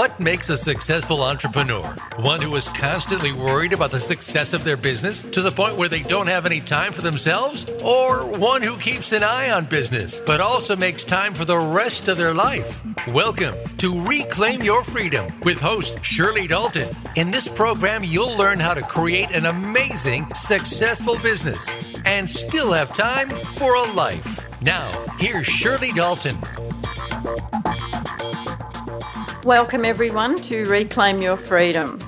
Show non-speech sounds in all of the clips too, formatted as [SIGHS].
What makes a successful entrepreneur? One who is constantly worried about the success of their business to the point where they don't have any time for themselves? Or one who keeps an eye on business but also makes time for the rest of their life? Welcome to Reclaim Your Freedom with host Shirley Dalton. In this program, you'll learn how to create an amazing, successful business and still have time for a life. Now, here's Shirley Dalton. Welcome, everyone, to Reclaim Your Freedom.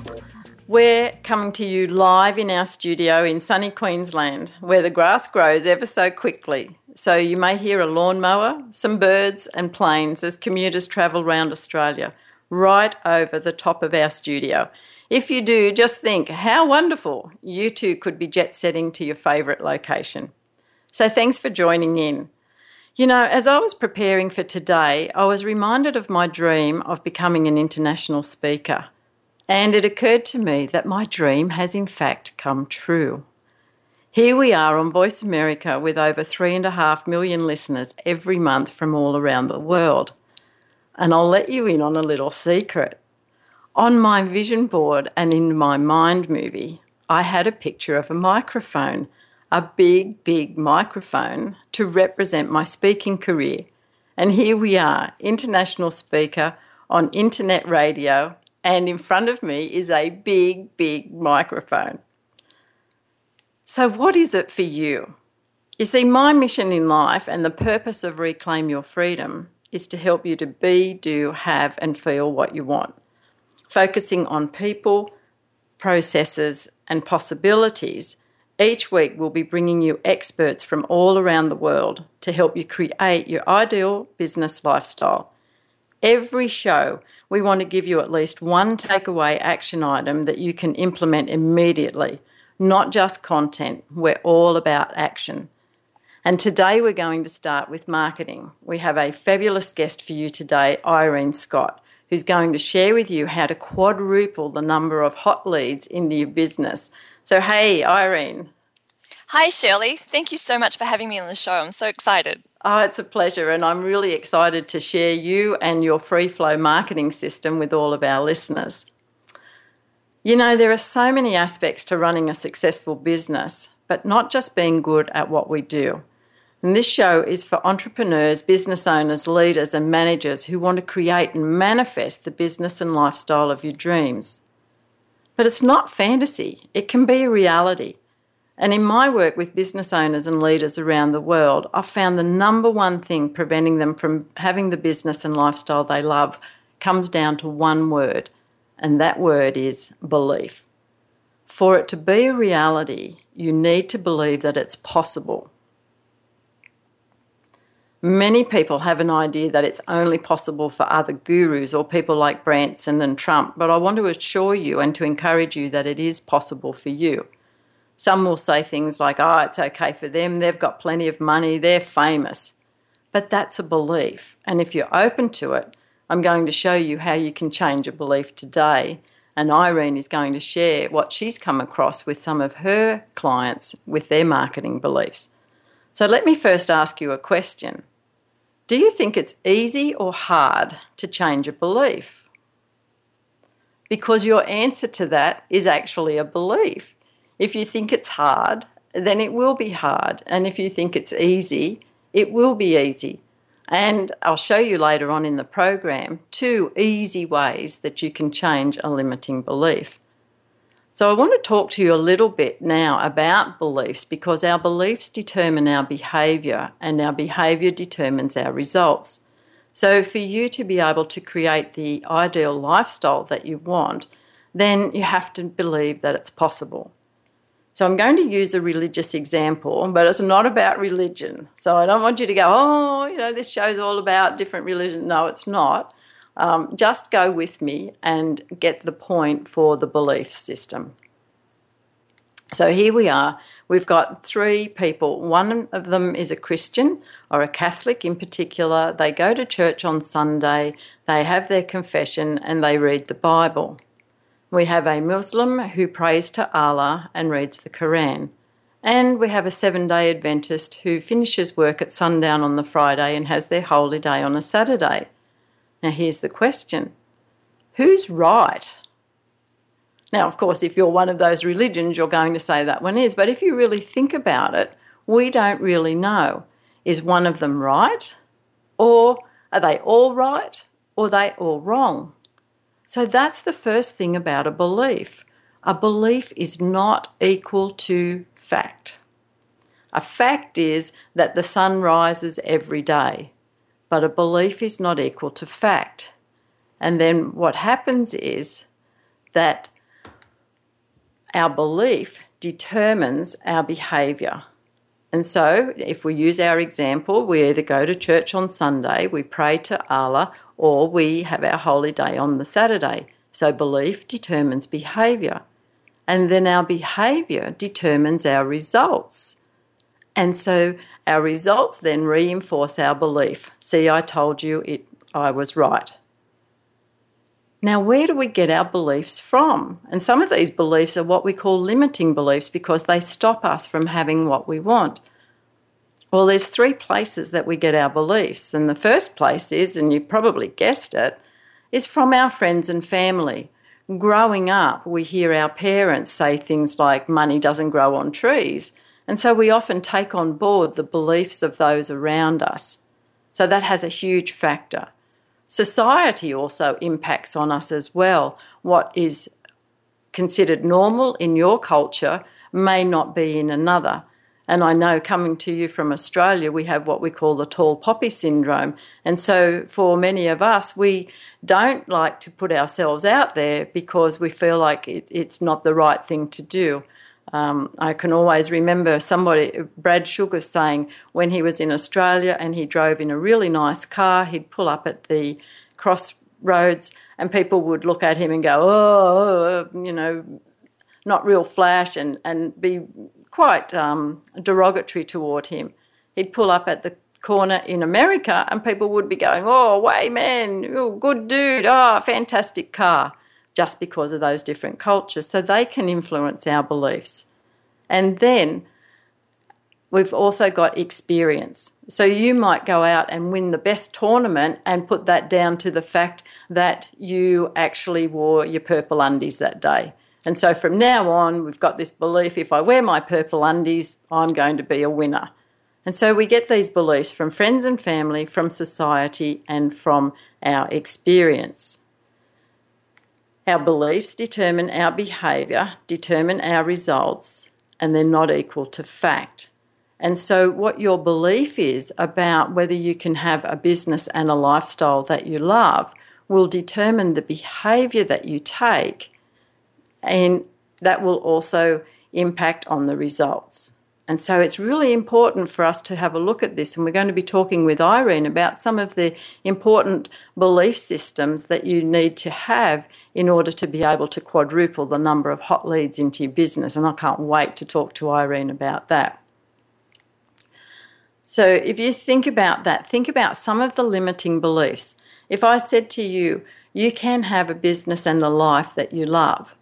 We're coming to you live in our studio in sunny Queensland, where the grass grows ever so quickly. So you may hear a lawnmower, some birds, and planes as commuters travel around Australia, right over the top of our studio. If you do, just think how wonderful you too could be jet setting to your favourite location. So thanks for joining in. You know, as I was preparing for today, I was reminded of my dream of becoming an international speaker. And it occurred to me that my dream has in fact come true. Here we are on Voice America with over three and a half million listeners every month from all around the world. And I'll let you in on a little secret. On my vision board and in my mind movie, I had a picture of a microphone a big, big microphone to represent my speaking career. And here we are, international speaker on internet radio, and in front of me is a big, big microphone. So, what is it for you? You see, my mission in life and the purpose of Reclaim Your Freedom is to help you to be, do, have, and feel what you want, focusing on people, processes, and possibilities each week, we'll be bringing you experts from all around the world to help you create your ideal business lifestyle. Every show, we want to give you at least one takeaway action item that you can implement immediately, not just content. We're all about action. And today we're going to start with marketing. We have a fabulous guest for you today, Irene Scott, who's going to share with you how to quadruple the number of hot leads into your business so, hey, Irene. Hi, Shirley. Thank you so much for having me on the show. I'm so excited. Oh, it's a pleasure. And I'm really excited to share you and your free flow marketing system with all of our listeners. You know, there are so many aspects to running a successful business, but not just being good at what we do. And this show is for entrepreneurs, business owners, leaders, and managers who want to create and manifest the business and lifestyle of your dreams. But it's not fantasy, it can be a reality. And in my work with business owners and leaders around the world, I've found the number one thing preventing them from having the business and lifestyle they love comes down to one word, and that word is belief. For it to be a reality, you need to believe that it's possible. Many people have an idea that it's only possible for other gurus or people like Branson and Trump, but I want to assure you and to encourage you that it is possible for you. Some will say things like, oh, it's okay for them, they've got plenty of money, they're famous. But that's a belief, and if you're open to it, I'm going to show you how you can change a belief today. And Irene is going to share what she's come across with some of her clients with their marketing beliefs. So let me first ask you a question. Do you think it's easy or hard to change a belief? Because your answer to that is actually a belief. If you think it's hard, then it will be hard. And if you think it's easy, it will be easy. And I'll show you later on in the program two easy ways that you can change a limiting belief. So, I want to talk to you a little bit now about beliefs because our beliefs determine our behavior and our behavior determines our results. So, for you to be able to create the ideal lifestyle that you want, then you have to believe that it's possible. So I'm going to use a religious example, but it's not about religion. So I don't want you to go, oh, you know, this show's all about different religions. No, it's not. Um, just go with me and get the point for the belief system. So here we are. We've got three people. One of them is a Christian or a Catholic in particular. They go to church on Sunday, they have their confession, and they read the Bible. We have a Muslim who prays to Allah and reads the Quran. And we have a seven day Adventist who finishes work at sundown on the Friday and has their holy day on a Saturday. Now, here's the question Who's right? Now, of course, if you're one of those religions, you're going to say that one is. But if you really think about it, we don't really know. Is one of them right? Or are they all right? Or are they all wrong? So that's the first thing about a belief. A belief is not equal to fact. A fact is that the sun rises every day, but a belief is not equal to fact. And then what happens is that our belief determines our behaviour. And so, if we use our example, we either go to church on Sunday, we pray to Allah, or we have our holy day on the Saturday. So belief determines behaviour. And then our behaviour determines our results. And so our results then reinforce our belief. See, I told you it I was right. Now, where do we get our beliefs from? And some of these beliefs are what we call limiting beliefs because they stop us from having what we want. Well, there's three places that we get our beliefs. And the first place is, and you probably guessed it, is from our friends and family. Growing up, we hear our parents say things like, money doesn't grow on trees. And so we often take on board the beliefs of those around us. So that has a huge factor. Society also impacts on us as well. What is considered normal in your culture may not be in another. And I know coming to you from Australia, we have what we call the tall poppy syndrome. And so for many of us, we don't like to put ourselves out there because we feel like it, it's not the right thing to do. Um, I can always remember somebody, Brad Sugars, saying when he was in Australia and he drove in a really nice car, he'd pull up at the crossroads and people would look at him and go, oh, you know, not real flash and, and be quite um, derogatory toward him. He'd pull up at the corner in America and people would be going, Oh, way man, oh, good dude, oh, fantastic car, just because of those different cultures. So they can influence our beliefs. And then we've also got experience. So you might go out and win the best tournament and put that down to the fact that you actually wore your purple undies that day. And so from now on, we've got this belief if I wear my purple undies, I'm going to be a winner. And so we get these beliefs from friends and family, from society, and from our experience. Our beliefs determine our behaviour, determine our results, and they're not equal to fact. And so, what your belief is about whether you can have a business and a lifestyle that you love will determine the behaviour that you take and that will also impact on the results. And so it's really important for us to have a look at this. And we're going to be talking with Irene about some of the important belief systems that you need to have in order to be able to quadruple the number of hot leads into your business. And I can't wait to talk to Irene about that. So if you think about that, think about some of the limiting beliefs. If I said to you, you can have a business and a life that you love,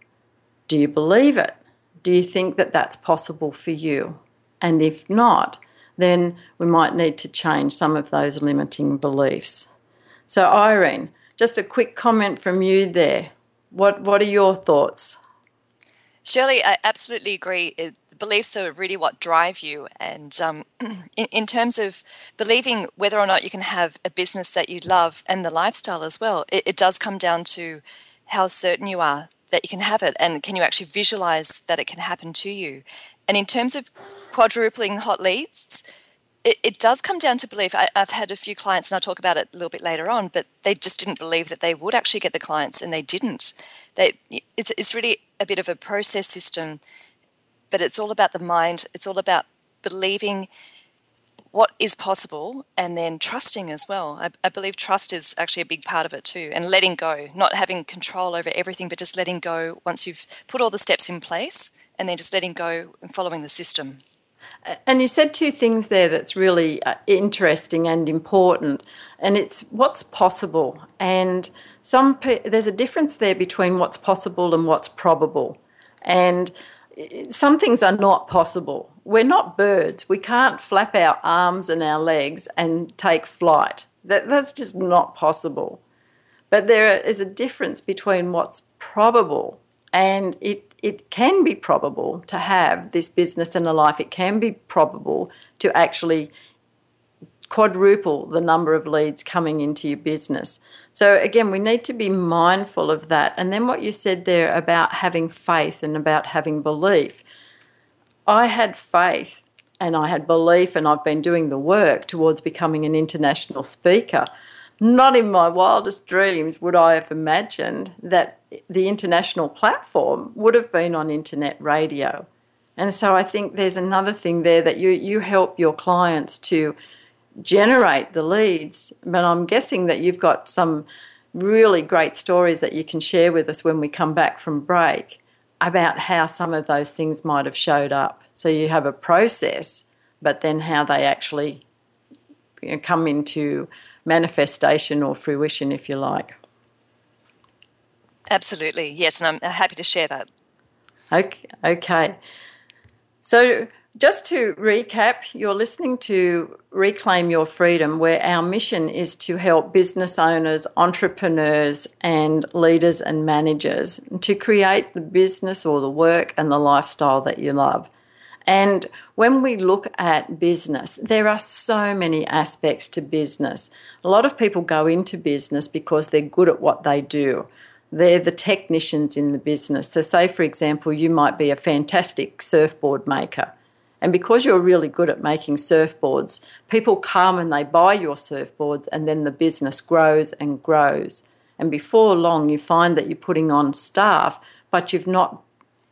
do you believe it? Do you think that that's possible for you? And if not, then we might need to change some of those limiting beliefs. So, Irene, just a quick comment from you there. What, what are your thoughts? Shirley, I absolutely agree. Beliefs are really what drive you. And um, [CLEARS THROAT] in, in, terms of believing whether or not you can have a business that you love and the lifestyle as well, it, it does come down to how certain you are that you can have it and can you actually visualize that it can happen to you and in terms of quadrupling hot leads it, it does come down to belief I, have had a few clients and i'll talk about it a little bit later on but they just didn't believe that they would actually get the clients and they didn't they it's, it's really a bit of a process system but it's all about the mind. It's all about believing what is possible and then trusting as well. I, I, believe trust is actually a big part of it too, and letting go, not having control over everything, but just letting go once you've put all the steps in place and then just letting go and following the system. And you said two things there that's really uh, interesting and important, and it's what's possible. And some there's a difference there between what's possible and what's probable. And some things are not possible. We're not birds. We can't flap our arms and our legs and take flight. That, that's just not possible. But there is a difference between what's probable and it, it can be probable to have this business and a life. It can be probable to actually quadruple the number of leads coming into your business. So, again, we need to be mindful of that. And then what you said there about having faith and about having belief. I had faith and I had belief, and I've been doing the work towards becoming an international speaker. Not in my wildest dreams would I have imagined that the international platform would have been on internet radio. And so I think there's another thing there that you, you help your clients to generate the leads. But I'm guessing that you've got some really great stories that you can share with us when we come back from break about how some of those things might have showed up. So you have a process, but then how they actually you know, come into manifestation or fruition, if you like. Absolutely, yes, and I'm uh, happy to share that. Okay. okay. So just to recap, you're listening to Reclaim Your Freedom, where our mission is to help business owners, entrepreneurs, and leaders and managers to create the business or the work and the lifestyle that you love. And when we look at business, there are so many aspects to business. A lot of people go into business because they're good at what they do. They're the technicians in the business. So, say, for example, you might be a fantastic surfboard maker and because you're really good at making surfboards, people come and they buy your surfboards, and then the business grows and grows. And before long, you find that you're putting on staff, but you've not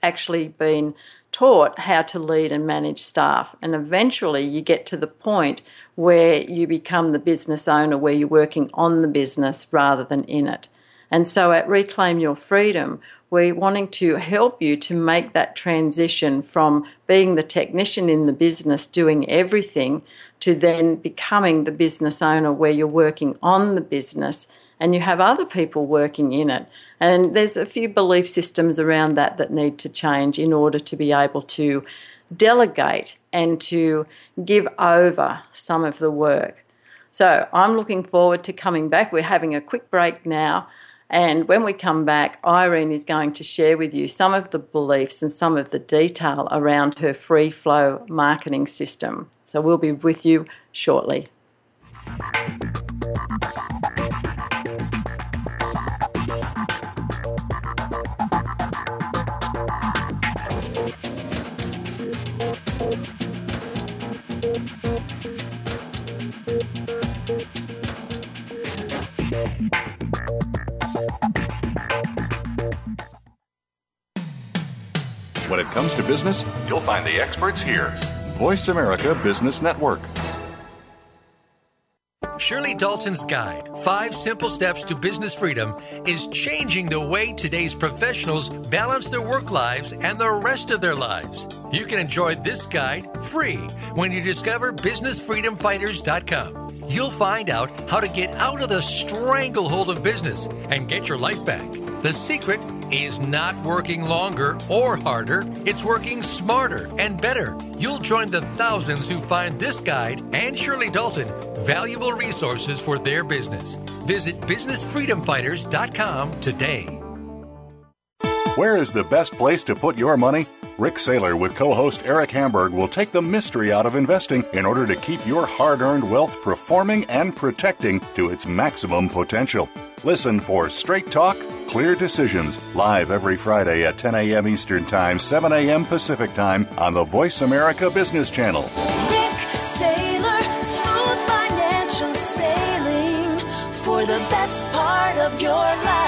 actually been taught how to lead and manage staff. And eventually, you get to the point where you become the business owner, where you're working on the business rather than in it. And so at Reclaim Your Freedom, we're wanting to help you to make that transition from being the technician in the business doing everything to then becoming the business owner where you're working on the business and you have other people working in it. And there's a few belief systems around that that need to change in order to be able to delegate and to give over some of the work. So I'm looking forward to coming back. We're having a quick break now. And when we come back, Irene is going to share with you some of the beliefs and some of the detail around her free flow marketing system. So we'll be with you shortly. When it comes to business, you'll find the experts here. Voice America Business Network. Shirley Dalton's guide, Five Simple Steps to Business Freedom, is changing the way today's professionals balance their work lives and the rest of their lives. You can enjoy this guide free when you discover BusinessFreedomFighters.com. You'll find out how to get out of the stranglehold of business and get your life back. The secret is not working longer or harder, it's working smarter and better. You'll join the thousands who find this guide and Shirley Dalton valuable resources for their business. Visit BusinessFreedomFighters.com today. Where is the best place to put your money? Rick Saylor with co host Eric Hamburg will take the mystery out of investing in order to keep your hard earned wealth performing and protecting to its maximum potential. Listen for Straight Talk, Clear Decisions, live every Friday at 10 a.m. Eastern Time, 7 a.m. Pacific Time on the Voice America Business Channel. Rick Saylor, smooth financial sailing for the best part of your life.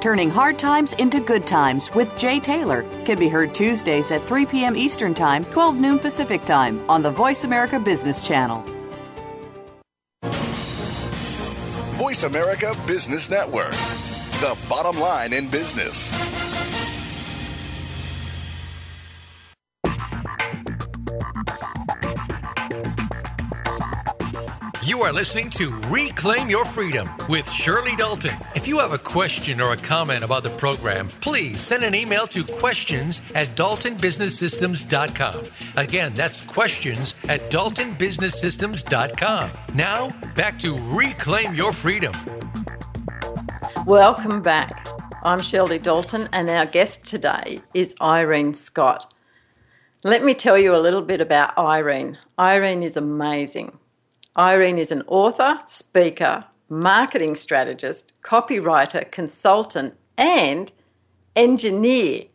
Turning Hard Times into Good Times with Jay Taylor can be heard Tuesdays at 3 p.m. Eastern Time, 12 noon Pacific Time on the Voice America Business Channel. Voice America Business Network, the bottom line in business. You are listening to Reclaim Your Freedom with Shirley Dalton. If you have a question or a comment about the program, please send an email to questions at daltonbusinesssystems.com. Again, that's questions at daltonbusinesssystems.com. Now, back to Reclaim Your Freedom. Welcome back. I'm Shirley Dalton, and our guest today is Irene Scott. Let me tell you a little bit about Irene. Irene is amazing. Irene is an author, speaker, marketing strategist, copywriter, consultant, and engineer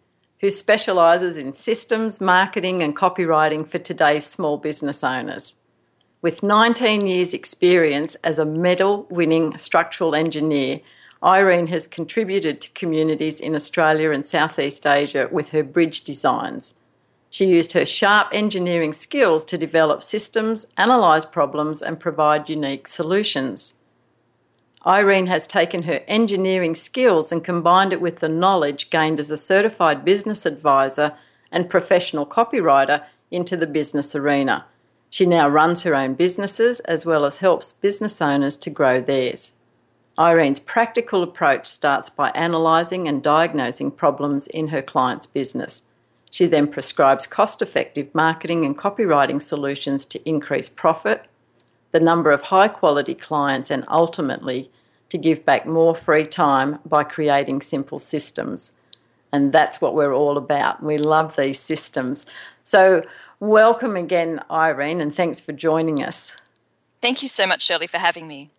who specialises in systems, marketing, and copywriting for today's small business owners. With 19 years' experience as a medal winning structural engineer, Irene has contributed to communities in Australia and Southeast Asia with her bridge designs. She used her sharp engineering skills to develop systems, analyse problems, and provide unique solutions. Irene has taken her engineering skills and combined it with the knowledge gained as a certified business advisor and professional copywriter into the business arena. She now runs her own businesses as well as helps business owners to grow theirs. Irene's practical approach starts by analysing and diagnosing problems in her client's business. She then prescribes cost effective marketing and copywriting solutions to increase profit, the number of high quality clients, and ultimately to give back more free time by creating simple systems. And that's what we're all about. We love these systems. So, welcome again, Irene, and thanks for joining us. Thank you so much, Shirley, for having me.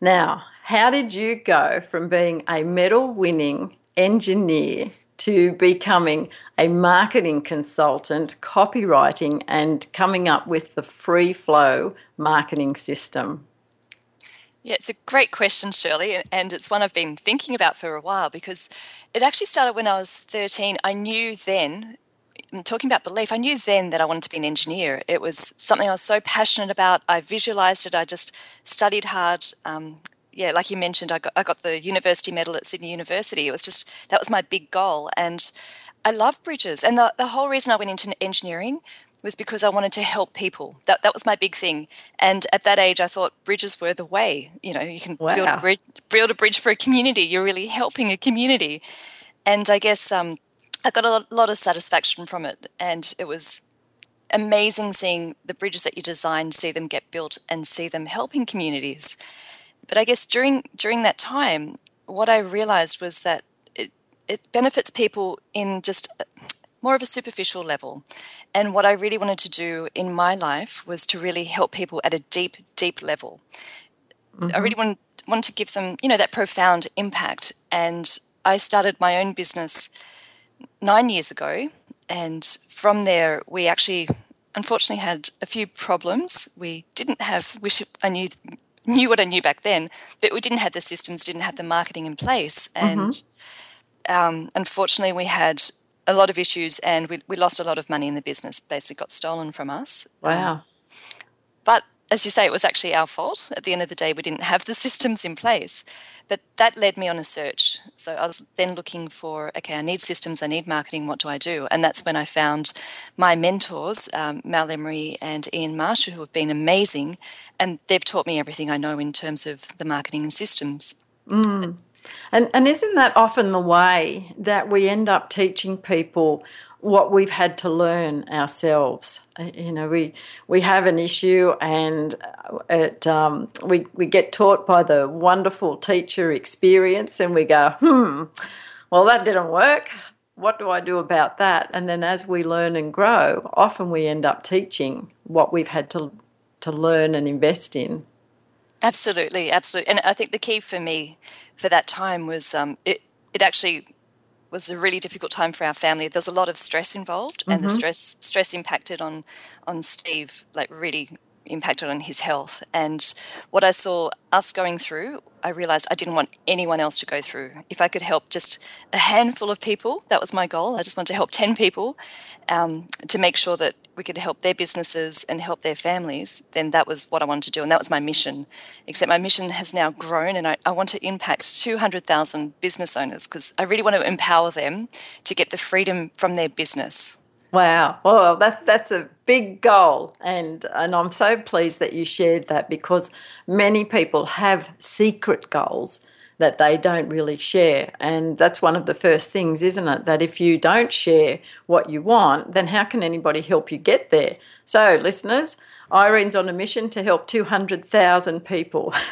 Now, how did you go from being a medal winning engineer to becoming a marketing consultant, copywriting, and coming up with the free flow marketing system? Yeah, it's a great question, Shirley, and it's one I've been thinking about for a while because it actually started when I was 13. I knew then, I'm talking about belief, I knew then that I wanted to be an engineer. It was something I was so passionate about. I visualized it, I just studied hard. Um, yeah, like you mentioned, I got, I got the university medal at Sydney University. It was just, that was my big goal. And I love bridges. And the, the whole reason I went into engineering was because I wanted to help people. That that was my big thing. And at that age, I thought bridges were the way. You know, you can Wow. build a bridge, build a bridge for a community. You're really helping a community. And I guess um, I got a lot, lot of satisfaction from it. And it was amazing seeing the bridges that you designed, see them get built, and see them helping communities. But I guess during during that time, what I realized was that it it benefits people in just more of a superficial level. And what I really wanted to do in my life was to really help people at a deep, deep level. I really mm-hmm. wanted, wanted to give them, you know, that profound impact. And I started my own business nine years ago. And from there, we actually, unfortunately, had a few problems. We didn't have, wish I knew knew what I knew back then, but we didn't have the systems, didn't have the marketing in place, and mm-hmm. Um, unfortunately, we had a lot of issues, and we, we lost a lot of money in the business. Basically, got stolen from us. Um, Wow. but as you say, it was actually our fault. At the end of the day, we didn't have the [LAUGHS] systems in place. But that led me on a search. So I was then looking for, okay, I need systems, I need marketing, what do I do? And that's when I found my mentors, um, Mal Emery and Ian Marshall, who have been amazing. And they've taught me everything I know in terms of the marketing and systems. And, and isn't that often the way that we end up teaching people what we've had to learn ourselves? Uh, You know, we we have an issue and uh, it um, we we get taught by the wonderful teacher experience, and we go, hmm, well that didn't work. what do I do about that? And then as we learn and grow, often we end up teaching what we've had to to learn and invest in. Absolutely, absolutely. And I think the key for me for that time was um, it. It actually was a really difficult time for our family. There's a lot of stress involved, and the Mhm. stress stress impacted on on Steve, like really impacted on his health. And what I saw us going through, I realized I didn't want anyone else to go through. If I could help just a handful of people, that was my goal. I just wanted to help ten people um, to make sure that we could help their businesses and help their families. Then that was what I wanted to do, and that was my mission. Except my mission has now grown, and I, I want to impact 200,000 business owners because I really want to empower them to get the freedom from their business. Wow. Well, that that's a big goal, and and I'm so pleased that you shared that because many people have secret goals that they don't really share, and that's one of the first things, isn't it? That if you don't share what you want, then how can anybody help you get there? So, listeners, Irene's on a mission to help 200,000 people. [LAUGHS]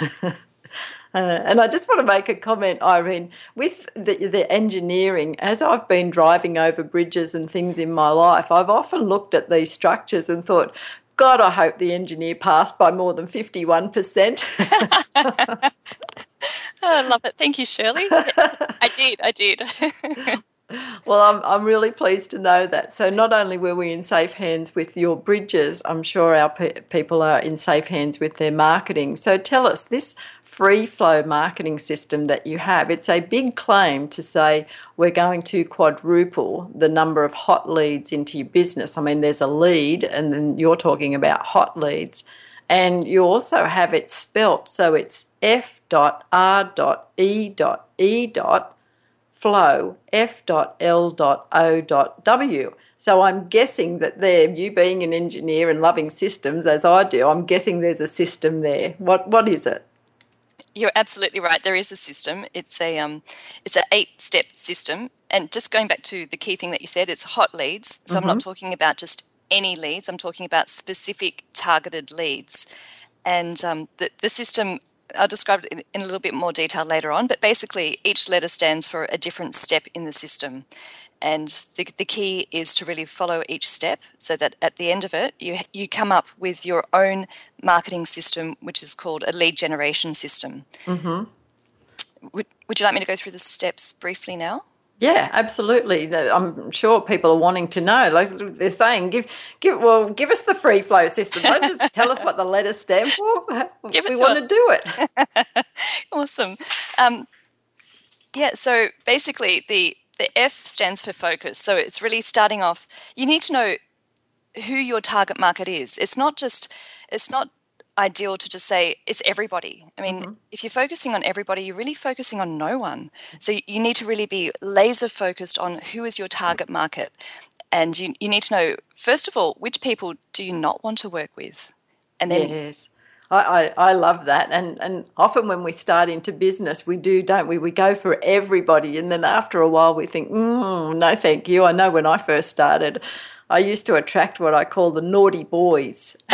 Uh, and I just want to make a comment, Irene, with the, the engineering, as I've been driving over bridges and things in my life, I've often looked at these structures and thought, God, I hope the engineer passed by more than 51%. [LAUGHS] [LAUGHS] [LAUGHS] I love it. Thank you, Shirley. [LAUGHS] I did. I did. [LAUGHS] well, I'm, I'm really pleased to know that. So, not only were we in safe hands with your bridges, I'm sure our pe- people are in safe hands with their marketing. So, tell us this free flow marketing system that you have, it's a big claim to say we're going to quadruple the number of hot leads into your business. I mean, there's a lead, and then you're talking about hot leads. And you also have it spelt so it's f.r.e.e. flow f.l.o.w. So I'm guessing that there, you being an engineer and loving systems as I do, I'm guessing there's a system there. What what is it? You're absolutely right. There is a system. It's a um, it's an eight-step system. And just going back to the key thing that you said, it's hot leads. So I'm not Mhm. talking about just any leads. I'm talking about specific targeted leads. And um, the the system I'll describe it in, in a little bit more detail later on. But basically, each letter stands for a different step in the system. And the, the key is to really follow each step so that at the end of it, you, you come up with your own marketing system, which is called a lead generation system. Mm-hmm. Would, would you like me to go through the steps briefly now? Yeah, absolutely. I'm sure people are wanting to know. Like they're saying, give, give, well, give us the free flow system. Don't just [LAUGHS] tell us what the letters stand for. [LAUGHS] Give it we to want us. to do it. [LAUGHS] awesome. Um, yeah, so basically, the, the F stands for focus. So it's really starting off, you need to know who your target market is. It's not just, it's not ideal to just say it's everybody. I mean, if you're focusing on everybody, you're really focusing on no one. So you- you need to really be laser focused on who is your target market. And you, you need to know, first of all, which people do you not want to work with? And then yes. I, I, I love that. And and often when we start into business, we do, don't we? We go for everybody. And then after a while, we think, mm, no, thank you. I know when I first started, I used to attract what I call the naughty boys. [LAUGHS]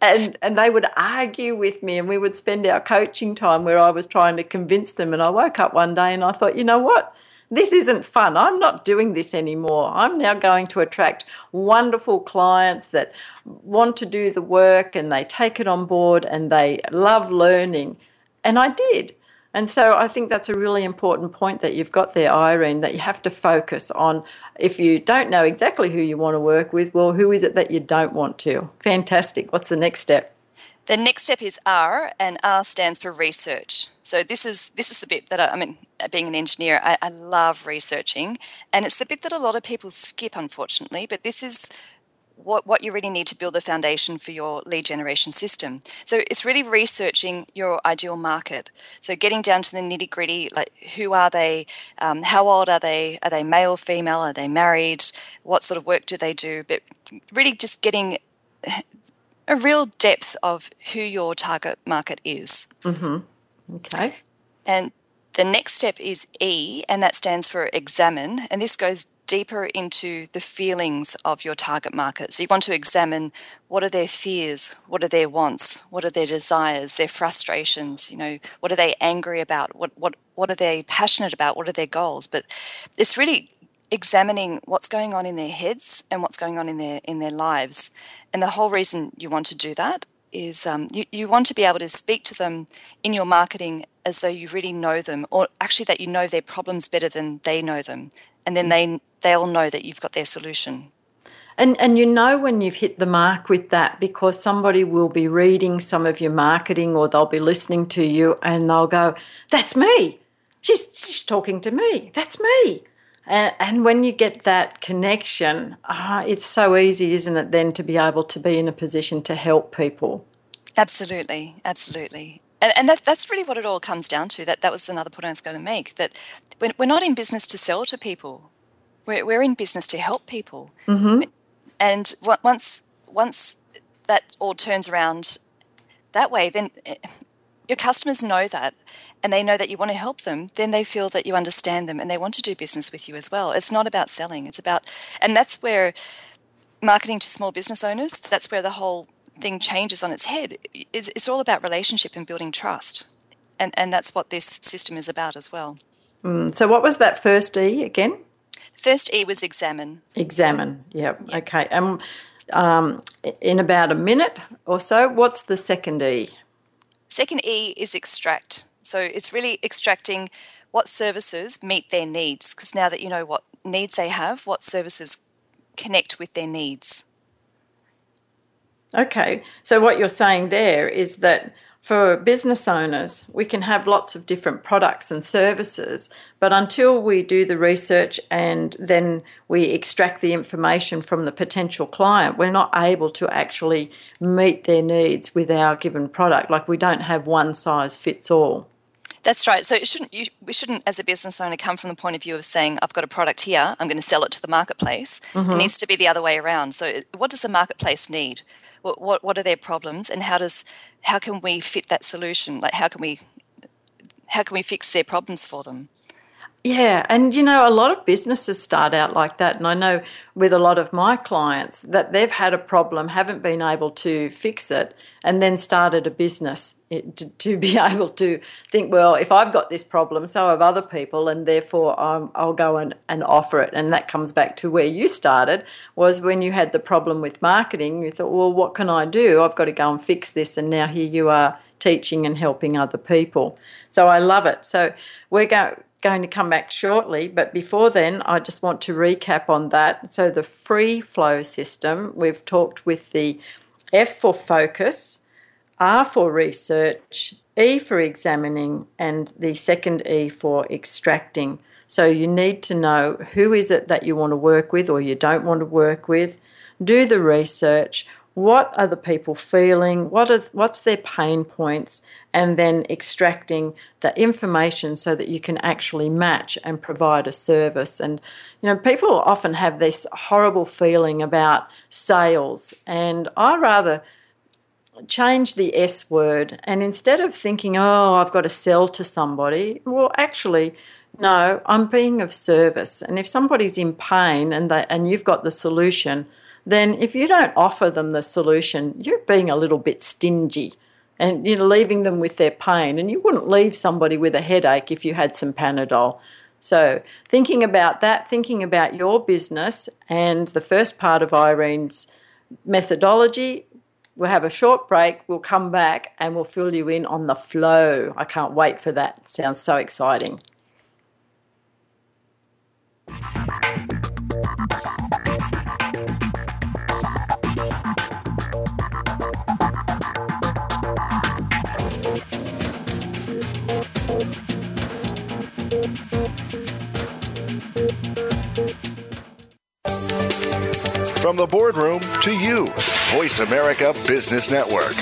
and and they would argue with me and we would spend our coaching time where I was trying to convince them. And I woke up one day and I thought, you know what? this isn't fun. I'm not doing this anymore. I'm now going to attract wonderful clients that want to do the work and they take it on board and they love learning. And I did. And so I think that's a really important point that you've got there, Irene, that you have to focus on if you don't know exactly who you want to work with, well, who is it that you don't want to? Fantastic. What's the next step? The next step is R, and R stands for research. So this is this is the bit that I, I mean, being an engineer, I, I love researching, and it's the bit that a lot of people skip, unfortunately. But this is what what you really need to build the foundation for your lead generation system. So it's really researching your ideal market. So getting down to the nitty gritty, like who are they, um, how old are they, are they male, female, are they married, what sort of work do they do, but really just getting a real depth of who your target market is. Mm-hmm. Okay. And the next step is E, and that stands for examine. And this goes deeper into the feelings of your target market. So you want to examine what are their fears, what are their wants, what are their desires, their frustrations, you know, what are they angry about, what what what are they passionate about, what are their goals? But it's really examining what's going on in their heads and what's going on in their in their lives. And the whole reason you want to do that is um, you, you want to be able to speak to them in your marketing as though you really know them, or actually that you know their problems better than they know them, and then they they'll know that you've got their solution. And, and you know when you've hit the mark with that because somebody will be reading some of your marketing or they'll be listening to you and they'll go, That's me. She's, she's talking to me. That's me. And, and when you get that connection, uh, it's so easy, isn't it, then to be able to be in a position to help people? Absolutely, absolutely. And, and that, that's really what it all comes down to. That that was another point I was going to make. That we're, we're not in business to sell to people. We're, we're in business to help people. Mm-hmm. And once once that all turns around that way, then eh, your customers know that and they know that you want to help them, then they feel that you understand them and they want to do business with you as well. It's not about selling, it's about, and that's where marketing to small business owners, that's where the whole thing changes on its head. It's, it's all about relationship and building trust. And, and that's what this system is about as well. Mm, so, what was that first E again? First E was examine. Examine, yep. yep. Okay. Um, um, in about a minute or so, what's the second E? Second E is extract. So it's really extracting what services meet their needs because now that you know what needs they have, what services connect with their needs. Okay, so what you're saying there is that for business owners, we can have lots of different products and services, but until we do the research and then we extract the information from the potential client, we're not able to actually meet their needs with our given product. Like we don't have one size fits all. That's right. So it shouldn't you, we shouldn't, as a business owner, come from the point of view of saying, "I've got a product here, I'm going to sell it to the marketplace." Mm-hmm. It needs to be the other way around. So, what does the marketplace need? What, what what are their problems, and how does how can we fit that solution? Like, how can we how can we fix their problems for them? Yeah, and you know, a lot of businesses start out like that. And I know with a lot of my clients that they've had a problem, haven't been able to fix it, and then started a business to, to be [LAUGHS] able to think, well, if I've got this problem, so have other people, and therefore um, I'll go and, and offer it. And that comes back to where you started, was when you had the problem with marketing, you thought, well, what can I do? I've got to go and fix this. And now here you are teaching and helping other people. So I love it. So we're going going to come back shortly, but before then, I just want to recap on that. So, the free flow system, we've talked with the F for focus, R for research, E for examining, and the second E for extracting. So, you need to know who is it that you want to work with or you don't want to work with, do the research. What are the people feeling? What are what's their pain points? and then extracting the information so that you can actually match and provide a service. And, you know, people often have this horrible feeling about sales, and I rather change the S word and instead of thinking, oh, I've got to sell to somebody, well, actually, no, I'm being of service. And if somebody's in pain and they, and you've got the solution, then if you don't offer them the solution, you're being a little bit stingy and you know leaving them with their pain. And you wouldn't leave somebody with a headache if you had some panadol. So thinking about that thinking about your business and the first part of irene's methodology we'll have a short break we'll come back and we'll fill you in on the flow. I can't wait for that. Sounds so exciting From the boardroom to you, Voice America Business Network.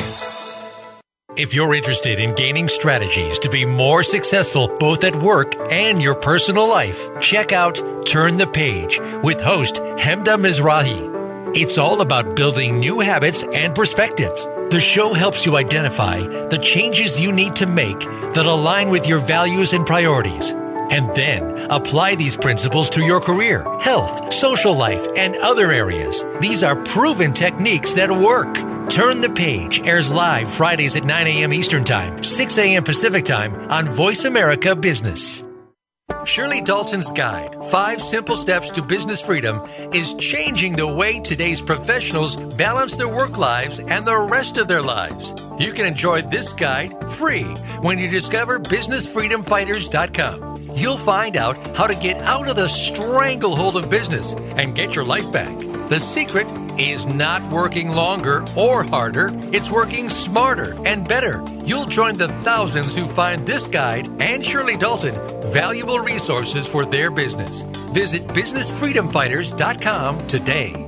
If you're interested in gaining strategies to be more successful both at work and your personal life, check out Turn the Page with host Hemda Mizrahi. It's all about building new habits and perspectives. The show helps you identify the changes you need to make that align with your values and priorities and then apply these principles to your career, health, social life, and other areas. These are proven techniques that work. Turn the Page airs live Fridays at 9 a.m. Eastern Time, 6 a.m. Pacific Time on Voice America Business. Shirley Dalton's guide, Five Simple Steps to Business Freedom, is changing the way today's professionals balance their work lives and the rest of their lives. You can enjoy this guide free when you discover BusinessFreedomFighters.com. You'll find out how to get out of the stranglehold of business and get your life back. The secret is not working longer or harder, it's working smarter and better. You'll join the thousands who find this guide and Shirley Dalton valuable resources for their business. Visit BusinessFreedomFighters.com today.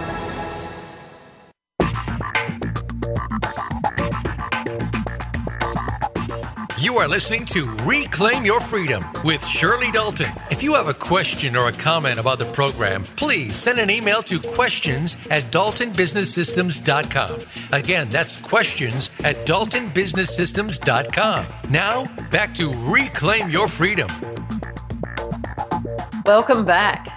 You are listening to Reclaim Your Freedom with Shirley Dalton. If you have a question or a comment about the program, please send an email to questions at daltonbusinesssystems.com. Again, that's questions at daltonbusinesssystems.com. Now, back to Reclaim Your Freedom. Welcome back.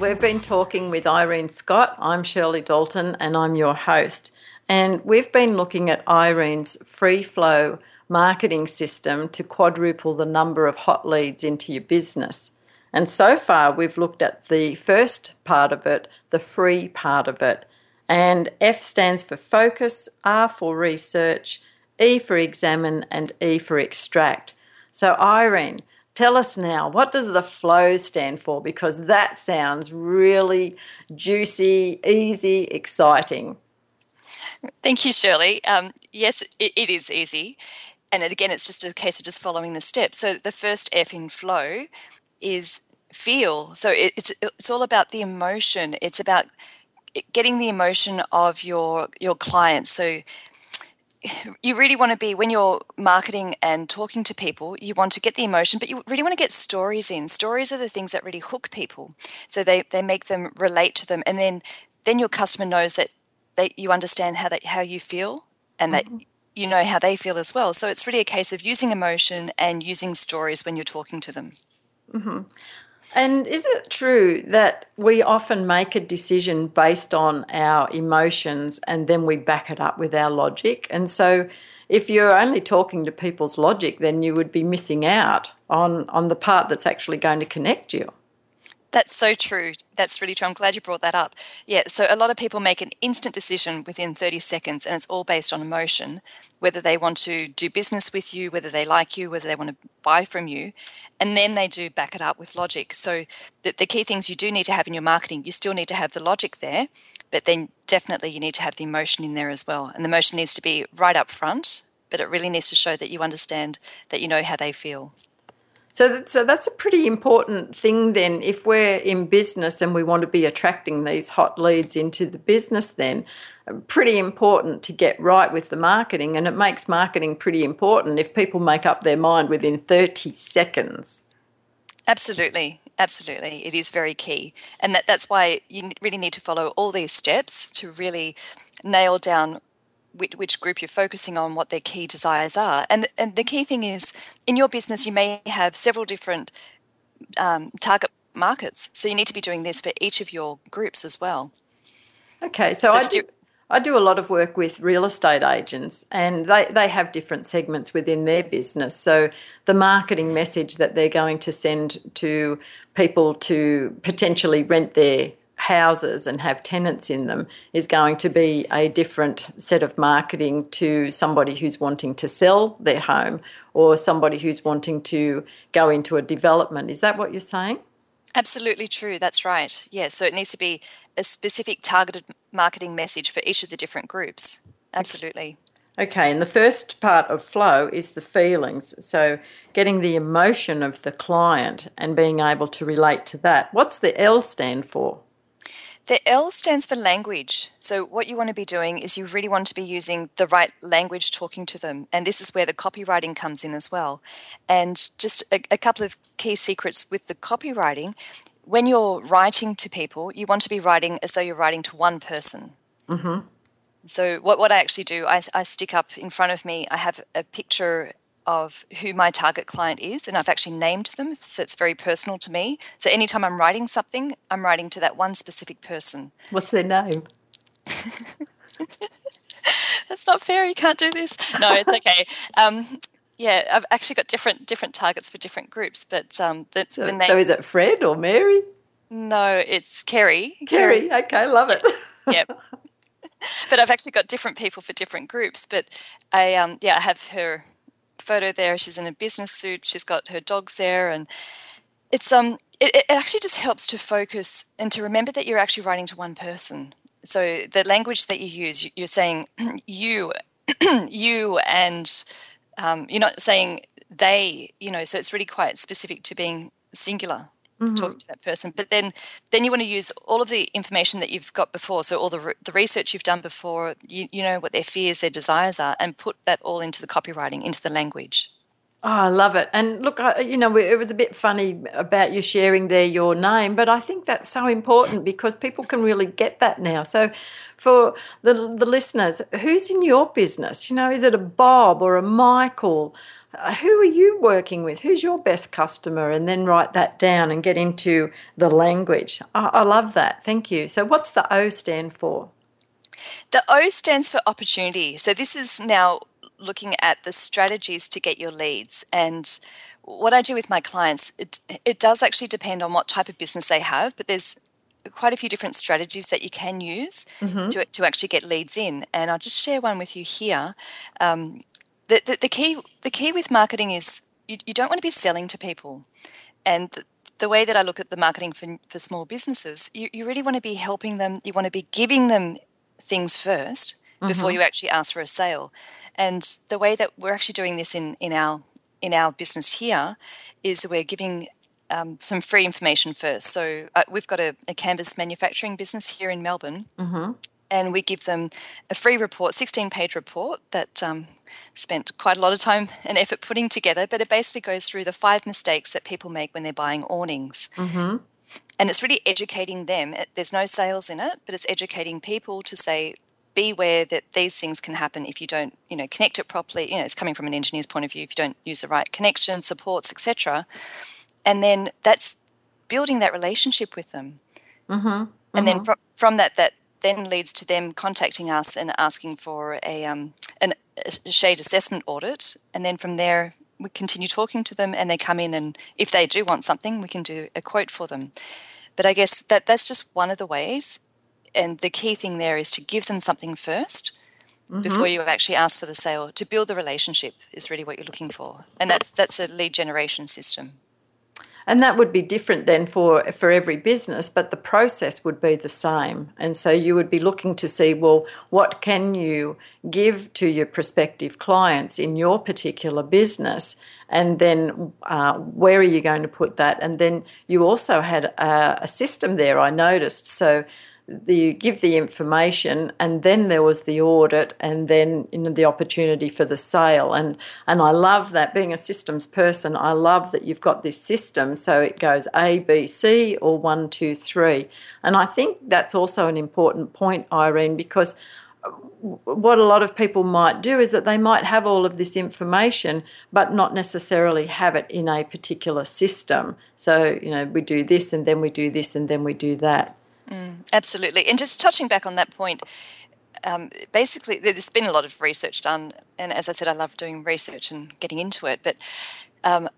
We've been talking with Irene Scott. I'm Shirley Dalton and I'm your host. And we've been looking at Irene's free flow marketing system to quadruple the number of hot leads into your business. And so far, we've looked at the first part of it, the free part of it. And F stands for focus, R for research, E for examine, and E for extract. So, Irene, tell us now, what does the flow stand for? Because that sounds really juicy, easy, exciting. Thank you, Shirley. Um, yes, it, it is easy and again, it's just a case of just following the steps. So the first F in flow is feel. So it, it's it's all about the emotion. It's about getting the emotion of your your client. So [SIGHS] you really want to be when you're marketing and talking to people you want to get the emotion but you really want to get stories in stories are the things that really hook people so they they make them relate to them and then then your customer knows that they you understand how that how you feel and mm-hmm. that you know how they feel as well. So it's really a case of using emotion and using stories when you're talking to them. Mm-hmm. And is it true that we often make a decision based on our emotions and then we back it up with our logic? And so if you're only talking to people's logic, then you would be missing out on, on the part that's actually going to connect you. That's so true. That's really true. I'm glad you brought that up. Yeah, so a lot of people make an instant decision within 30 seconds, and it's all based on emotion whether they want to do business with you, whether they like you, whether they want to buy from you. And then they do back it up with logic. So the, the key things you do need to have in your marketing, you still need to have the logic there, but then definitely you need to have the emotion in there as well. And the emotion needs to be right up front, but it really needs to show that you understand that you know how they feel. So, so that's a pretty important thing then. If we're in business and we want to be attracting these hot leads into the business, then uh, pretty important to get right with the marketing. And it makes marketing pretty important if people make up their mind within 30 seconds. Absolutely. Absolutely. It is very key. And that, that's why you really need to follow all these steps to really nail down which, which group you're focusing on, what their key desires are. And, and the key thing is in your business, you may have several different um, target markets. So you need to be doing this for each of your groups as well. Okay, so, so I, do, I do a lot of work with real estate agents, and they, they have different segments within their business. So, the marketing message that they're going to send to people to potentially rent their houses and have tenants in them is going to be a different set of marketing to somebody who's wanting to sell their home or somebody who's wanting to go into a development. Is that what you're saying? Absolutely true. That's right. Yeah. So it needs to be a specific targeted marketing message for each of the different groups. Absolutely. Okay, and the first part of flow is the feelings. So, getting the emotion of the client and being able to relate to that. What's the L stand for? The L stands for language. So, what you want to be doing is you really want to be using the right language talking to them. And this is where the copywriting comes in as well. And just a, a couple of key secrets with the copywriting when you're writing to people, you want to be writing as though you're writing to one person. Mm-hmm. So, what, what I actually do, I, I stick up in front of me, I have a picture of who my target client is, and I've actually named them, so it's very personal to me. So anytime I'm writing something, I'm writing to that one specific person. What's their name? [LAUGHS] That's not fair. You can't do this. No, it's okay. Um, yeah, I've actually got different different targets for different groups, but um, the, So, the name. so is it Fred or Mary? no, it's Kerry. Kerry. Okay, love it. yep. [LAUGHS] but I've actually got different people for different groups. But I, um, yeah, I have her photo there. She's in a business suit. She's got her dogs there, and it's um, it, it actually just helps to focus and to remember that you're actually writing to one person. So the language that you use, you- you're saying [CLEARS THROAT] you, [CLEARS THROAT] you, and um, you're not saying they. You know, so it's really quite specific to being singular talking mm-hmm. to that person but then then you want to use all of the information that you've got before so all the, re- the research you've done before you, you know what their fears their desires are and put that all into the copywriting into the language Oh, I love it. And look, I, you know, it was a bit funny about you sharing there your name, but I think that's so important because people can really get that now. So, for the the listeners, who's in your business? You know, is it a Bob or a Michael? Uh, Who are you working with? Who's your best customer? And then write that down and get into the language. I, I love that. Thank you. So, what's the O stand for? the o stands for opportunity so this is now looking at the strategies to get your leads and what i do with my clients it, it does actually depend on what type of business they have but there's quite a few different strategies that you can use to, to actually get leads in and i'll just share one with you here um, the, the, the key the key with marketing is you, you don't want to be selling to people and the, the way that I look at the marketing for, for small businesses, you, you really want to be helping them. You want to be giving them things 1st before you actually ask for a sale. And the way that we're actually doing this in, in our in our business here is we're giving um, some free information first. So uh, we've got a, a canvas manufacturing business here in Melbourne, and we give them a free report, 16 page report that um, spent quite a lot of time and effort putting together, but it basically goes through the five mistakes that people make when they're buying awnings. Mm-hmm. And it's really educating them. It- There's no sales in it, but it's educating people to say, beware that these things can happen if you don't, you know, connect it properly. You know, it's coming from an engineer's point of view. If you don't use the right connection, supports, etc. And then that's building that relationship with them. Mm-hmm. And then mm-hmm. from from that, that then leads to them contacting us and asking for a um, an, a shade assessment audit. And then from there, we continue talking to them, and they come in, and if they do want something, we can do a quote for them. But I guess that that's just one of the ways. And the key thing there is to give them something 1st mm-hmm. before you actually ask for the sale. To build the relationship is really what you're looking for, and that's that's a lead generation system. And that would be different then for for every business, but the process would be the same. And so you would be looking to see, well, what can you give to your prospective clients in your particular business, and then uh, where are you going to put that? And then you also had a, a system there. I noticed so. You give the information, and then there was the audit, and then you know the opportunity for the sale. And and I love that. Being a systems person, I love that you've got this system, so it goes A, B, C, or one, two, three. And I think that's also an important point, Irene, because uh, what a lot of people might do is that they might have all of this information but not necessarily have it in a particular system so you know we do this and then we do this and then we do that Absolutely. And just touching back on that point, um, basically, there's been a lot of research done. And as I said, I love doing research and getting into it. But um,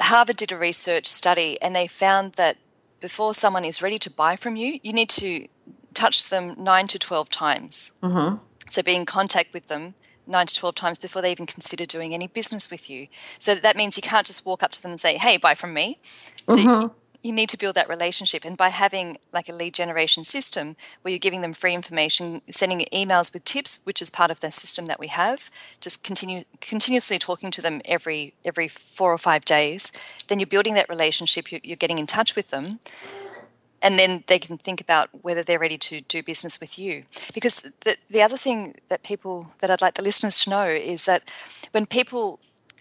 Harvard did a research study and they found that before someone is ready to buy from you, you need to touch them nine to 12 times. Mm-hmm. So be in contact with them nine to 12 times before they even consider doing any business with you. So that means you can't just walk up to them and say, hey, buy from me. So you, you need to build that relationship. And by having like a lead generation system where you're giving them free information, sending emails with tips, which is part of the system that we have, just continue continuously talking to them every every four or five days, then you're building that relationship. You're, you're getting in touch with them, and then they can think about whether they're ready to do business with you. Because the, the other thing that people, that I'd like the listeners to know is that when people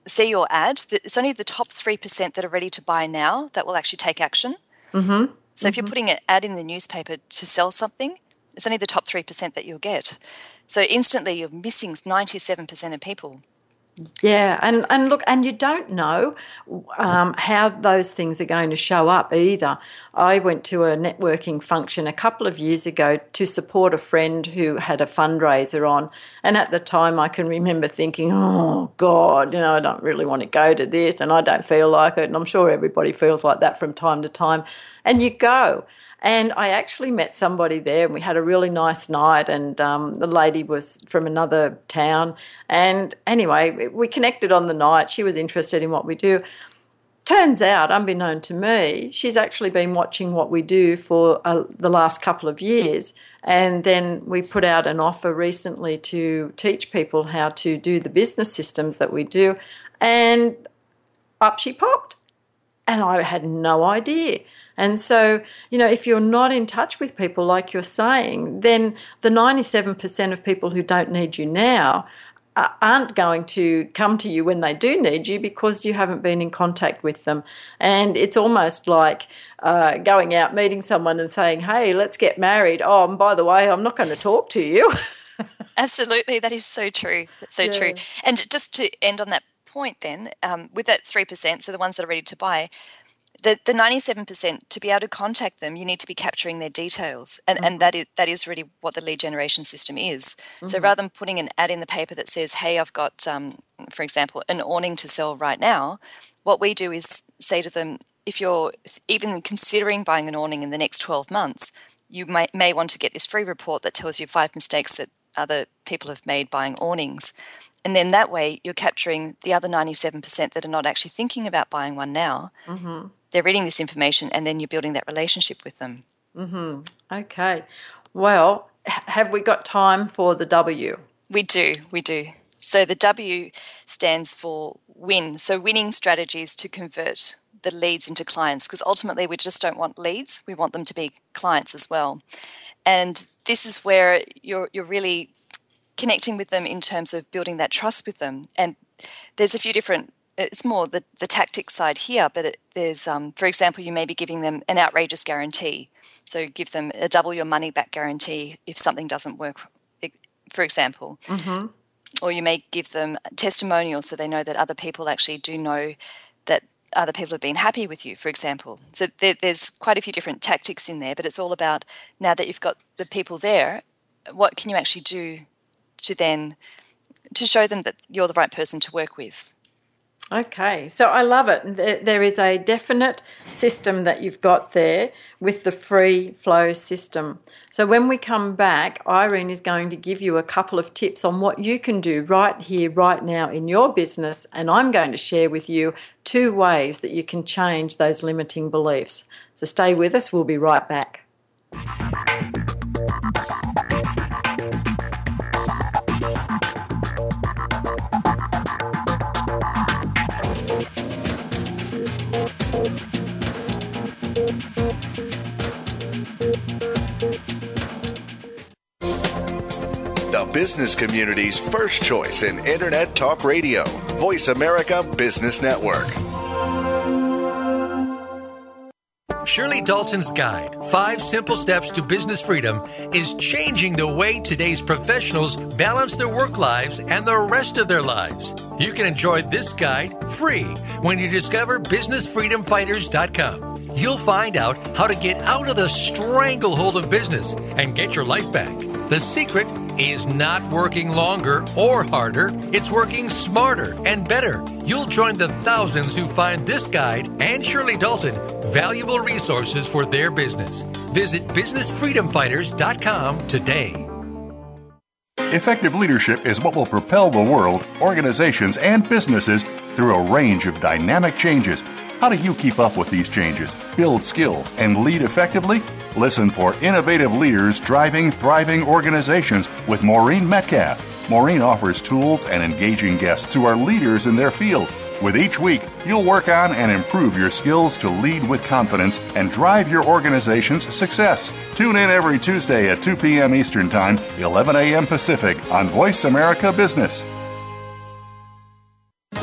see your ad, it's only the top 3% that are ready to buy now that will actually take action. Mm-hmm. So if you're putting an ad in the newspaper to sell something, it's only the top 3% that you'll get. So instantly you're missing 97% of people. Yeah, and, and look, and you don't know um, how those things are going to show up either. I went to a networking function a couple of years ago to support a friend who had a fundraiser on, and at the time I can remember thinking, "Oh God, you know, I don't really want to go to this, and I don't feel like it." And I'm sure everybody feels like that from time to time. And you go, and I actually met somebody there, and we had a really nice night. And um, the lady was from another town. And anyway, we connected on the night. She was interested in what we do. Turns out, unbeknown to me, she's actually been watching what we do for uh, the last couple of years. And then we put out an offer recently to teach people how to do the business systems that we do. And up she popped. And I had no idea. And so, you know, if you're not in touch with people like you're saying, then the 97% of people who don't need you now aren't going to come to you when they do need you because you haven't been in contact with them. And it's almost like uh, going out, meeting someone and saying, hey, let's get married. Oh, and by the way, I'm not going to talk to you. [LAUGHS] Absolutely. That is so true. That's so Yeah. true. And just to end on that point, then, um, with that 3%, so the ones that are ready to buy, the, the 97% to be able to contact them you need to be capturing their details and, and mm-hmm. that is that is really what the lead generation system is. So mm-hmm. rather than putting an ad in the paper that says hey i've got um, for example an awning to sell right now what we do is say to them if you're even considering buying an awning in the next 12 months you may, may want to get this free report that tells you five mistakes that other people have made buying awnings. And then that way you're capturing the other 97% that are not actually thinking about buying one now mm-hmm. They're reading this information and then you're building that relationship with them. Hmm. okay. Well, have we got time for the W? We do, we do. So the W stands for win. So winning strategies to convert the leads into clients because ultimately we just don't want leads, we want them to be clients as well. And this is where you're you're really connecting with them in terms of building that trust with them. And there's a few different it's more the, the tactic side here, but it, there's, um, for example, you may be giving them an outrageous guarantee. So give them a double your money back guarantee if something doesn't work, for example. Or you may give them testimonials so they know that other people actually do know that other people have been happy with you, for example. So there, there's quite a few different tactics in there, but it's all about now that you've got the people there, what can you actually do to then to show them that you're the right person to work with? Okay, so I love it. There, is a definite system that you've got there with the free flow system. So when we come back, Irene is going to give you a couple of tips on what you can do right here, right now in your business. And I'm going to share with you two ways that you can change those limiting beliefs. So stay with us, we'll be right back. Business community's first choice in Internet Talk Radio. Voice America Business Network. Shirley Dalton's guide, Five Simple Steps to Business Freedom, is changing the way today's professionals balance their work lives and the rest of their lives. You can enjoy this guide free when you discover BusinessFreedomFighters.com. You'll find out how to get out of the stranglehold of business and get your life back. The secret is not working longer or harder, it's working smarter and better. You'll join the thousands who find this guide and Shirley Dalton valuable resources for their business. Visit BusinessFreedomFighters.com today. Effective leadership is what will propel the world, organizations, and businesses through a range of dynamic changes. How do you keep up with these changes, build skills, and lead effectively? Listen for innovative leaders driving thriving organizations with Maureen Metcalf. Maureen offers tools and engaging guests who are leaders in their field With each week, you'll work on and improve your skills to lead with confidence and drive your organization's success. Tune in every Tuesday at 2 p.m. Eastern Time, 11 a.m. Pacific on Voice America Business.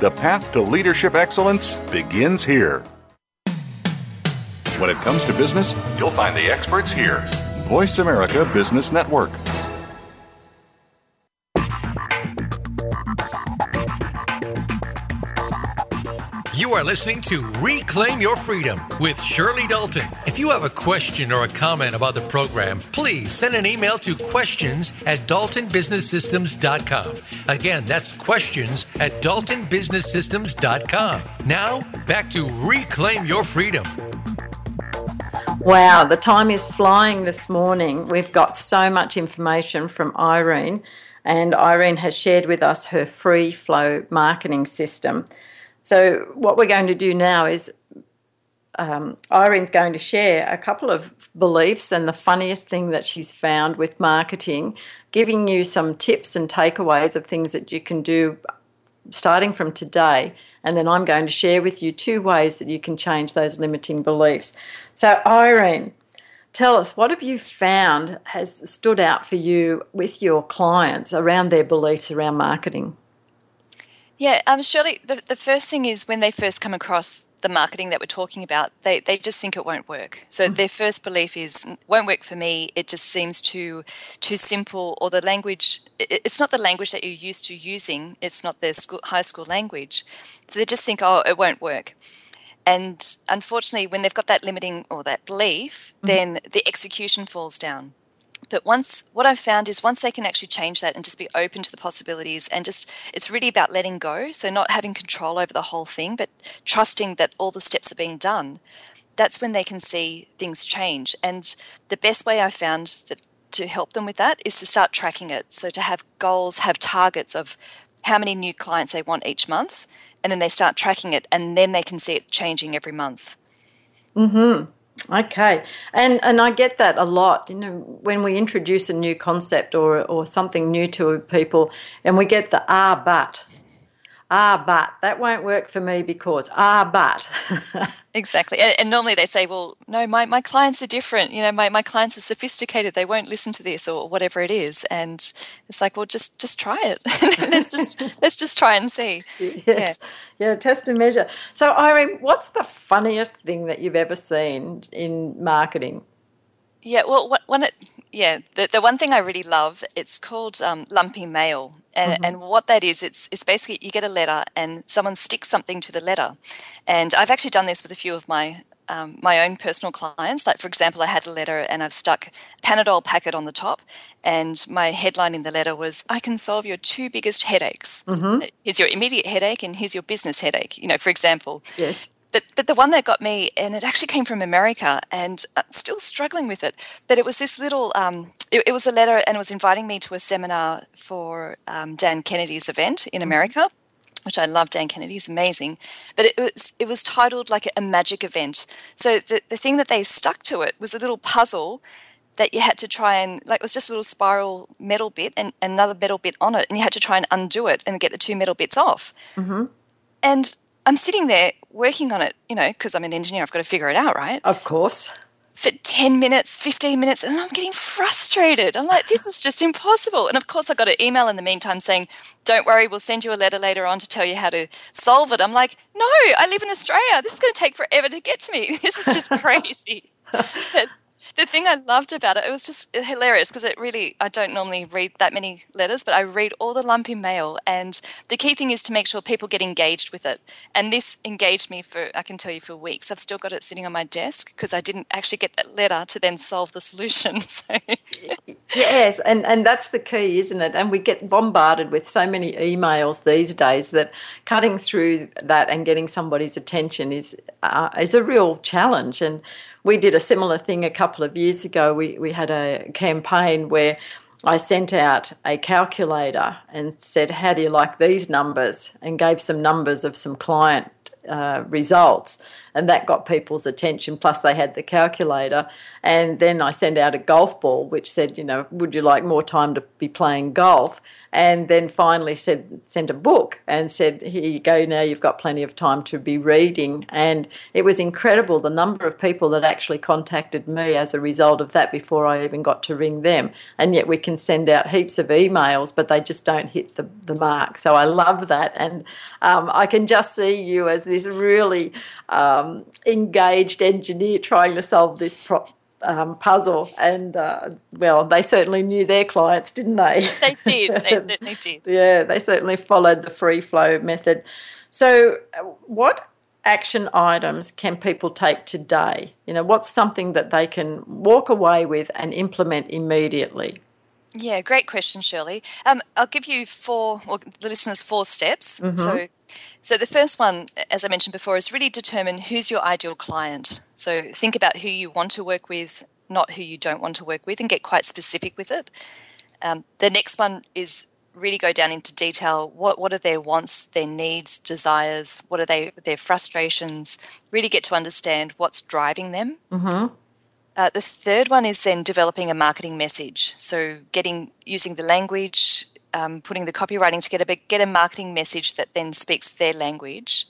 The path to leadership excellence begins here. When it comes to business, you'll find the experts here. Voice America Business Network. You are listening to Reclaim Your Freedom with Shirley Dalton. If you have a question or a comment about the program, please send an email to questions at daltonbusinesssystems.com. Again, that's questions at daltonbusinesssystems.com. Now, back to Reclaim Your Freedom. Wow, the time is flying this morning. We've got so much information from Irene, and Irene has shared with us her free flow marketing system. So, what we're going to do now is um, Irene's going to share a couple of beliefs and the funniest thing that she's found with marketing, giving you some tips and takeaways of things that you can do starting from today. And then I'm going to share with you two ways that you can change those limiting beliefs. So, Irene, tell us what have you found has stood out for you with your clients around their beliefs around marketing? Yeah, um, Shirley, the, the first thing is when they first come across the marketing that we're talking about, they, they just think it won't work. So mm-hmm. their first belief is won't work for me. It just seems too too simple, or the language. It, it's not the language that you're used to using. It's not their school, high school language. So they just think, oh, it won't work. And unfortunately, when they've got that limiting or that belief, mm-hmm. then the execution falls down. But once, what I've found is once they can actually change that and just be open to the possibilities and just, it's really about letting go. So not having control over the whole thing, but trusting that all the steps are being done. That's when they can see things change. And the best way I found that to help them with that is to start tracking it. So to have goals, have targets of how many new clients they want each month, and then they start tracking it, and then they can see it changing every month. Hmm. Okay, and and I get that a lot. You know, when we introduce a new concept or or something new to people, and we get the ah but, ah but that won't work for me because ah but. [LAUGHS] exactly, and, and, normally they say, well, no, my my clients are different. You know, my my clients are sophisticated. They won't listen to this or whatever it is, and it's like, well, just just try it. [LAUGHS] let's just [LAUGHS] let's just try and see. Yes. Yeah yeah, test and measure. So, Irene, what's the funniest thing that you've ever seen in marketing? Yeah, well, what, when it, yeah, the, the one thing I really love, it's called um, lumpy mail. And, mm-hmm. and what that is, it's, it's basically you get a letter and someone sticks something to the letter. And I've actually done this with a few of my um, my own personal clients. Like, for example, I had a letter and I've stuck Panadol packet on the top, and my headline in the letter was, I can solve your two biggest headaches. Mm-hmm. Here's your immediate headache, and here's your business headache, you know, for example. Yes. But, but the one that got me, and it actually came from America, and I'm uh, still struggling with it. But it was this little, um, it, it, was a letter, and it was inviting me to a seminar for um, Dan Kennedy's event in mm-hmm. America which I love Dan Kennedy, he's amazing. But it was it was titled like a magic event. So the, the thing that they stuck to it was a little puzzle that you had to try and like it was just a little spiral metal bit and another metal bit on it, and you had to try and undo it and get the two metal bits off. Mm-hmm. And I'm sitting there working on it, you know, because I'm an engineer, I've got to figure it out, right? Of course for 10 minutes, 15 minutes, and I'm getting frustrated. I'm like, this is just impossible. And of course, I got an email in the meantime saying, don't worry, we'll send you a letter later on to tell you how to solve it. I'm like, no, I live in Australia. This is going to take forever to get to me. [LAUGHS] This is just [LAUGHS] crazy the thing I loved about it, it was just hilarious because it really, I don't normally read that many letters, but I read all the lumpy mail. And the key thing is to make sure people get engaged with it. And this engaged me for, I can tell you, for weeks. I've still got it sitting on my desk because I didn't actually get that letter to then solve the solution. [LAUGHS] So. yes, and, and that's the key, isn't it? And we get bombarded with so many emails these days that cutting through that and getting somebody's attention is uh, is a real challenge. And we did a similar thing a couple of years ago. We we had a campaign where I sent out a calculator and said, How do you like these numbers? and gave some numbers of some client uh, results. And that got people's attention. Plus, they had the calculator. And then I sent out a golf ball, which said, You know, would you like more time to be playing golf? And then finally said sent a book and said here you go now you've got plenty of time to be reading. And it was incredible the number of people that actually contacted me as a result of that before I even got to ring them. And yet we can send out heaps of emails but they just don't hit the, the mark. So I love that. And um, I can just see you as this really um, engaged engineer trying to solve this problem um, puzzle. And uh, well, they certainly knew their clients, didn't they? They did. They [LAUGHS] certainly did. yeah, they certainly followed the free flow method. So, what action items can people take today? You know, what's something that they can walk away with and implement immediately? Yeah, great question, Shirley. Um, I'll give you four, or the listeners, four steps. Mm-hmm. So, so the first one, as I mentioned before, is really determine who's your ideal client. So think about who you want to work with, not who you don't want to work with, and get quite specific with it. Um, the next one is really go down into detail. What what are their wants, their needs, desires? What are they their frustrations? Really get to understand what's driving them. Mm-hmm. Uh, the third one is then developing a marketing message. So getting using the language, um, putting the copywriting together, but get a marketing message that then speaks their language.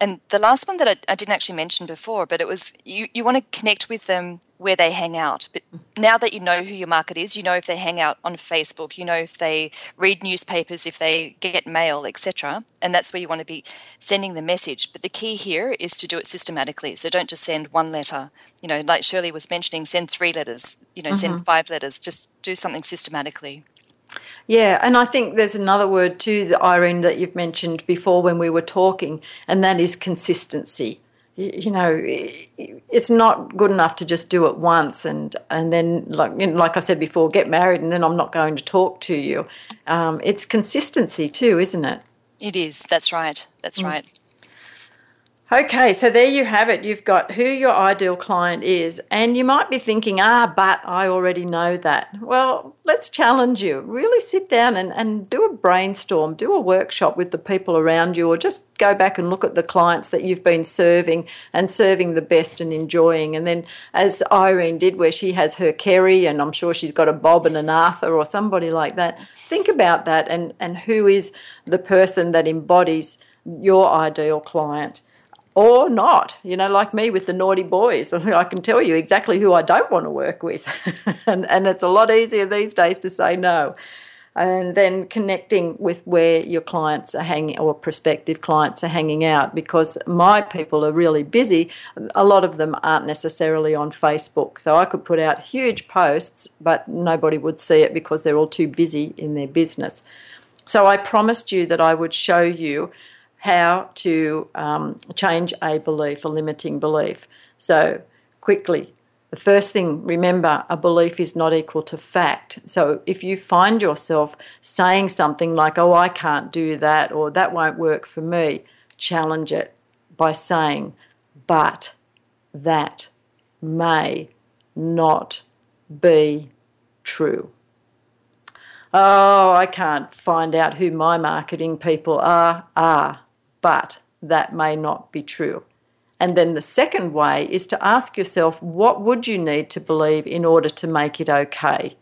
And the last one that I, I, didn't actually mention before, but it was you, you want to connect with them where they hang out. But now that you know who your market is, you know if they hang out on Facebook, you know if they read newspapers, if they get mail, etc. And that's where you want to be sending the message. But the key here is to do it systematically. So don't just send one letter. You know, like Shirley was mentioning, send three letters, you know, mm-hmm. send five letters. Just do something systematically. Yeah, and I think there's another word too, Irene, that you've mentioned before when we were talking, and that is consistency. You, know, it's not good enough to just do it once and and then, like like I said before, get married and then I'm not going to talk to you. Um, it's consistency too, isn't it? It is. That's right. That's mm. right. Okay, so there you have it. You've got who your ideal client is, and you might be thinking, ah, but I already know that. Well, let's challenge you. Really sit down and, and do a brainstorm, do a workshop with the people around you, or just go back and look at the clients that you've been serving and serving the best and enjoying. And then, as Irene did, where she has her Kerry, and I'm sure she's got a Bob and an Arthur or somebody like that, think about that and, and who is the person that embodies your ideal client or not. You know, like me with the naughty boys. [LAUGHS] I can tell you exactly who I don't want to work with. [LAUGHS] and, and it's a lot easier these days to say no. And then connecting with where your clients are hanging or prospective clients are hanging out because my people are really busy. A lot of them aren't necessarily on Facebook. So I could put out huge posts, but nobody would see it because they're all too busy in their business. So I promised you that I would show you how to um, change a belief, a limiting belief. So, quickly, the first thing, remember, a belief is not equal to fact. So, if you find yourself saying something like, oh, I can't do that, or that won't work for me, challenge it by saying, but that may not be true. Oh, I can't find out who my marketing people are. Ah, but that may not be true. And then the second way is to ask yourself, what would you need to believe in order to make it okay?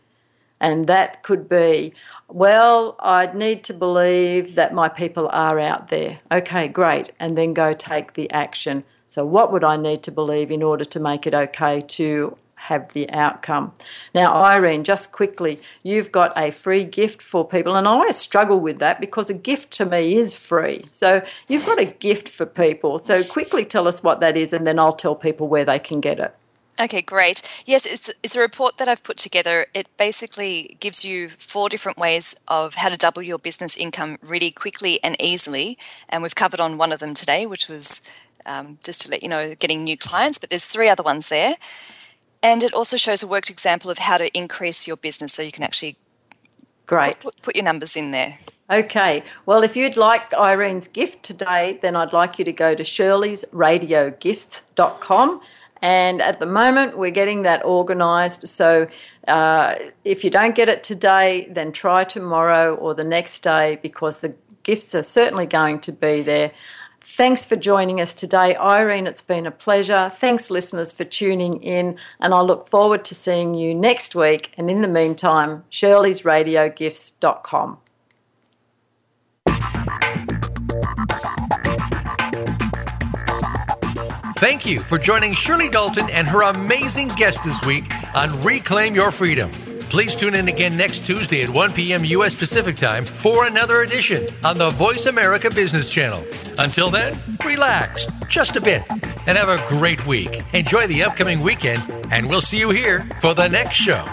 And that could be, well, I'd need to believe that my people are out there. Okay, great. And then go take the action. So, what would I need to believe in order to make it okay to have the outcome. Now, Irene, just quickly, you've got a free gift for people, and I always struggle with that because a gift to me is free. So you've got a gift for people. So quickly tell us what that is, and then I'll tell people where they can get it. Okay, great. Yes, it's, it's a report that I've put together. It basically gives you four different ways of how to double your business income really quickly and easily. And we've covered on one of them today, which was um, just to let you know, getting new clients, but there's three other ones there. And it also shows a worked example of how to increase your business so you can actually Great. put, put your numbers in there. Okay. Well, if you'd like Irene's gift today, then I'd like you to go to shirleysradiogifts.com. And at the moment, we're getting that organised. So uh, if you don't get it today, then try tomorrow or the next day because the gifts are certainly going to be there. Thanks for joining us today, Irene. It's been a pleasure. Thanks, listeners, for tuning in. And I look forward to seeing you next week. And in the meantime, shirleysradiogifts.com. Thank you for joining Shirley Dalton and her amazing guest this week on Reclaim Your Freedom. Please tune in again next Tuesday at 1 p.m. U.S. Pacific Time for another edition on the Voice America Business Channel. Until then, relax just a bit and have a great week. Enjoy the upcoming weekend, and we'll see you here for the next show.